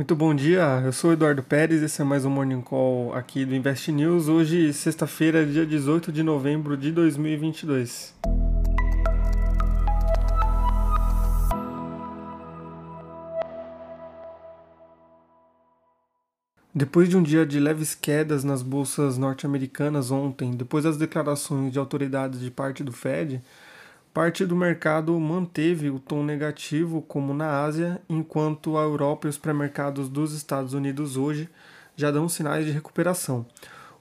Muito bom dia, eu sou Eduardo Pérez, esse é mais um Morning Call aqui do Invest News. Hoje, sexta-feira, dia 18 de novembro de 2022. Depois de um dia de leves quedas nas bolsas norte-americanas ontem, depois das declarações de autoridades de parte do Fed, parte do mercado manteve o tom negativo, como na Ásia, enquanto a Europa e os pré-mercados dos Estados Unidos hoje já dão sinais de recuperação.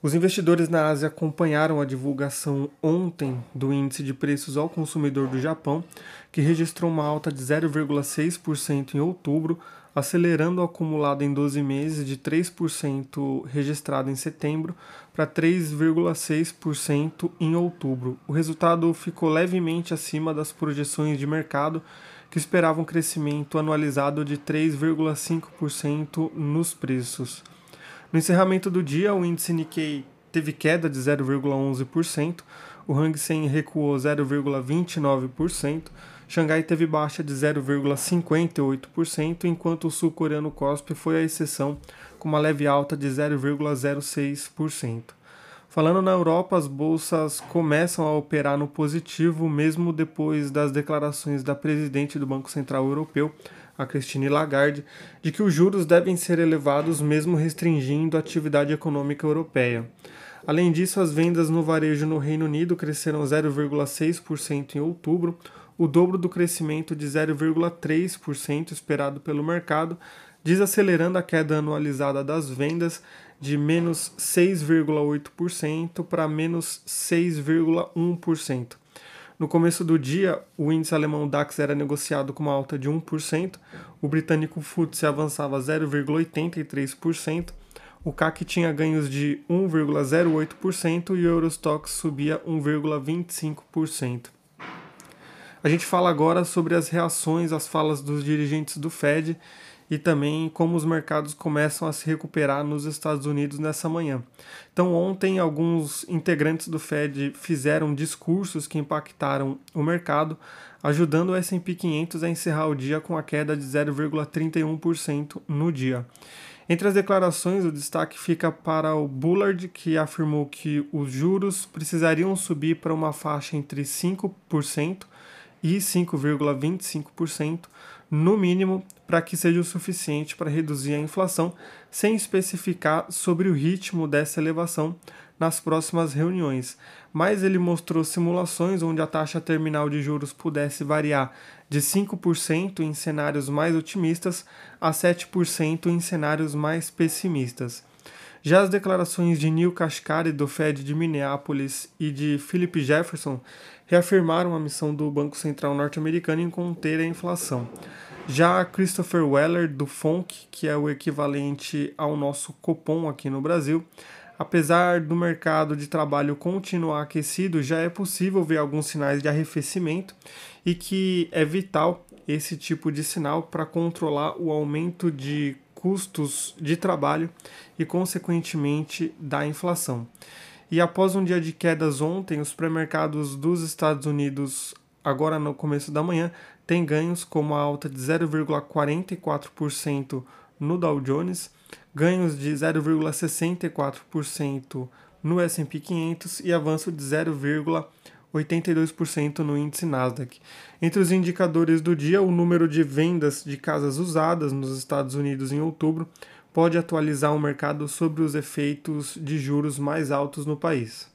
Os investidores na Ásia acompanharam a divulgação ontem do índice de preços ao consumidor do Japão, que registrou uma alta de 0,6% em outubro, acelerando o acumulado em 12 meses de 3% registrado em setembro para 3,6% em outubro. O resultado ficou levemente acima das projeções de mercado, que esperavam um crescimento anualizado de 3,5% nos preços. No encerramento do dia, o índice Nikkei teve queda de 0,11%, o Hang Seng recuou 0,29%, Xangai teve baixa de 0,58%, enquanto o sul-coreano KOSPI foi a exceção, com uma leve alta de 0,06%. Falando na Europa, as bolsas começam a operar no positivo, mesmo depois das declarações da presidente do Banco Central Europeu, a Christine Lagarde, de que os juros devem ser elevados mesmo restringindo a atividade econômica europeia. Além disso, as vendas no varejo no Reino Unido cresceram 0,6% em outubro, o dobro do crescimento de 0,3% esperado pelo mercado, desacelerando a queda anualizada das vendas de menos 6,8% para menos 6,1%. No começo do dia, o índice alemão DAX era negociado com uma alta de 1%, o britânico FTSE avançava 0,83%, o CAC tinha ganhos de 1,08% e o Eurostox subia 1,25%. A gente fala agora sobre as reações às falas dos dirigentes do Fed e também como os mercados começam a se recuperar nos Estados Unidos nessa manhã. Então, ontem, alguns integrantes do Fed fizeram discursos que impactaram o mercado, ajudando o SP 500 a encerrar o dia com a queda de 0,31% no dia. Entre as declarações, o destaque fica para o Bullard, que afirmou que os juros precisariam subir para uma faixa entre 5% e 5,25%, no mínimo, para que seja o suficiente para reduzir a inflação, sem especificar sobre o ritmo dessa elevação nas próximas reuniões. Mas ele mostrou simulações onde a taxa terminal de juros pudesse variar de 5% em cenários mais otimistas a 7% em cenários mais pessimistas. Já as declarações de Neil Kashkari do Fed de Minneapolis e de Philip Jefferson reafirmaram a missão do Banco Central norte-americano em conter a inflação. Já Christopher Weller do FONC, que é o equivalente ao nosso Copom aqui no Brasil, apesar do mercado de trabalho continuar aquecido, já é possível ver alguns sinais de arrefecimento e que é vital esse tipo de sinal para controlar o aumento de custos de trabalho e, consequentemente, da inflação. E após um dia de quedas ontem, os pré-mercados dos Estados Unidos, agora no começo da manhã, têm ganhos como a alta de 0,44% no Dow Jones, ganhos de 0,64% no S&P 500 e avanço de 0,82% no índice Nasdaq. Entre os indicadores do dia, o número de vendas de casas usadas nos Estados Unidos em outubro pode atualizar o mercado sobre os efeitos de juros mais altos no país.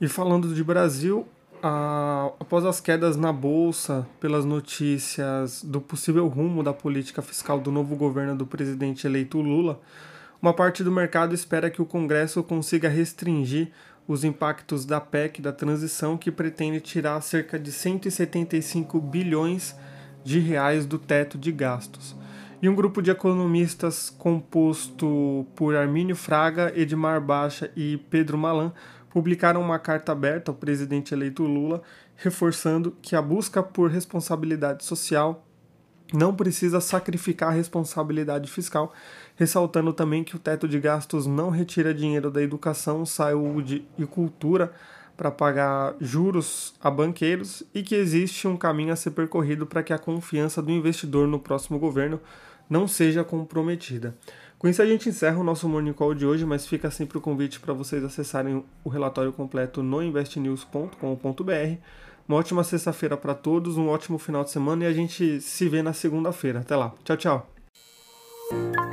E falando de Brasil, a, após as quedas na bolsa pelas notícias do possível rumo da política fiscal do novo governo do presidente eleito Lula, uma parte do mercado espera que o Congresso consiga restringir os impactos da PEC da transição que pretende tirar cerca de 175 bilhões de reais do teto de gastos. E um grupo de economistas composto por Armínio Fraga, Edmar Baixa e Pedro Malan publicaram uma carta aberta ao presidente eleito Lula, reforçando que a busca por responsabilidade social não precisa sacrificar a responsabilidade fiscal, ressaltando também que o teto de gastos não retira dinheiro da educação, saúde e cultura para pagar juros a banqueiros e que existe um caminho a ser percorrido para que a confiança do investidor no próximo governo não seja comprometida. Com isso a gente encerra o nosso Morning Call de hoje, mas fica sempre o convite para vocês acessarem o relatório completo no investnews.com.br. Uma ótima sexta-feira para todos, um ótimo final de semana e a gente se vê na segunda-feira. Até lá. Tchau, tchau.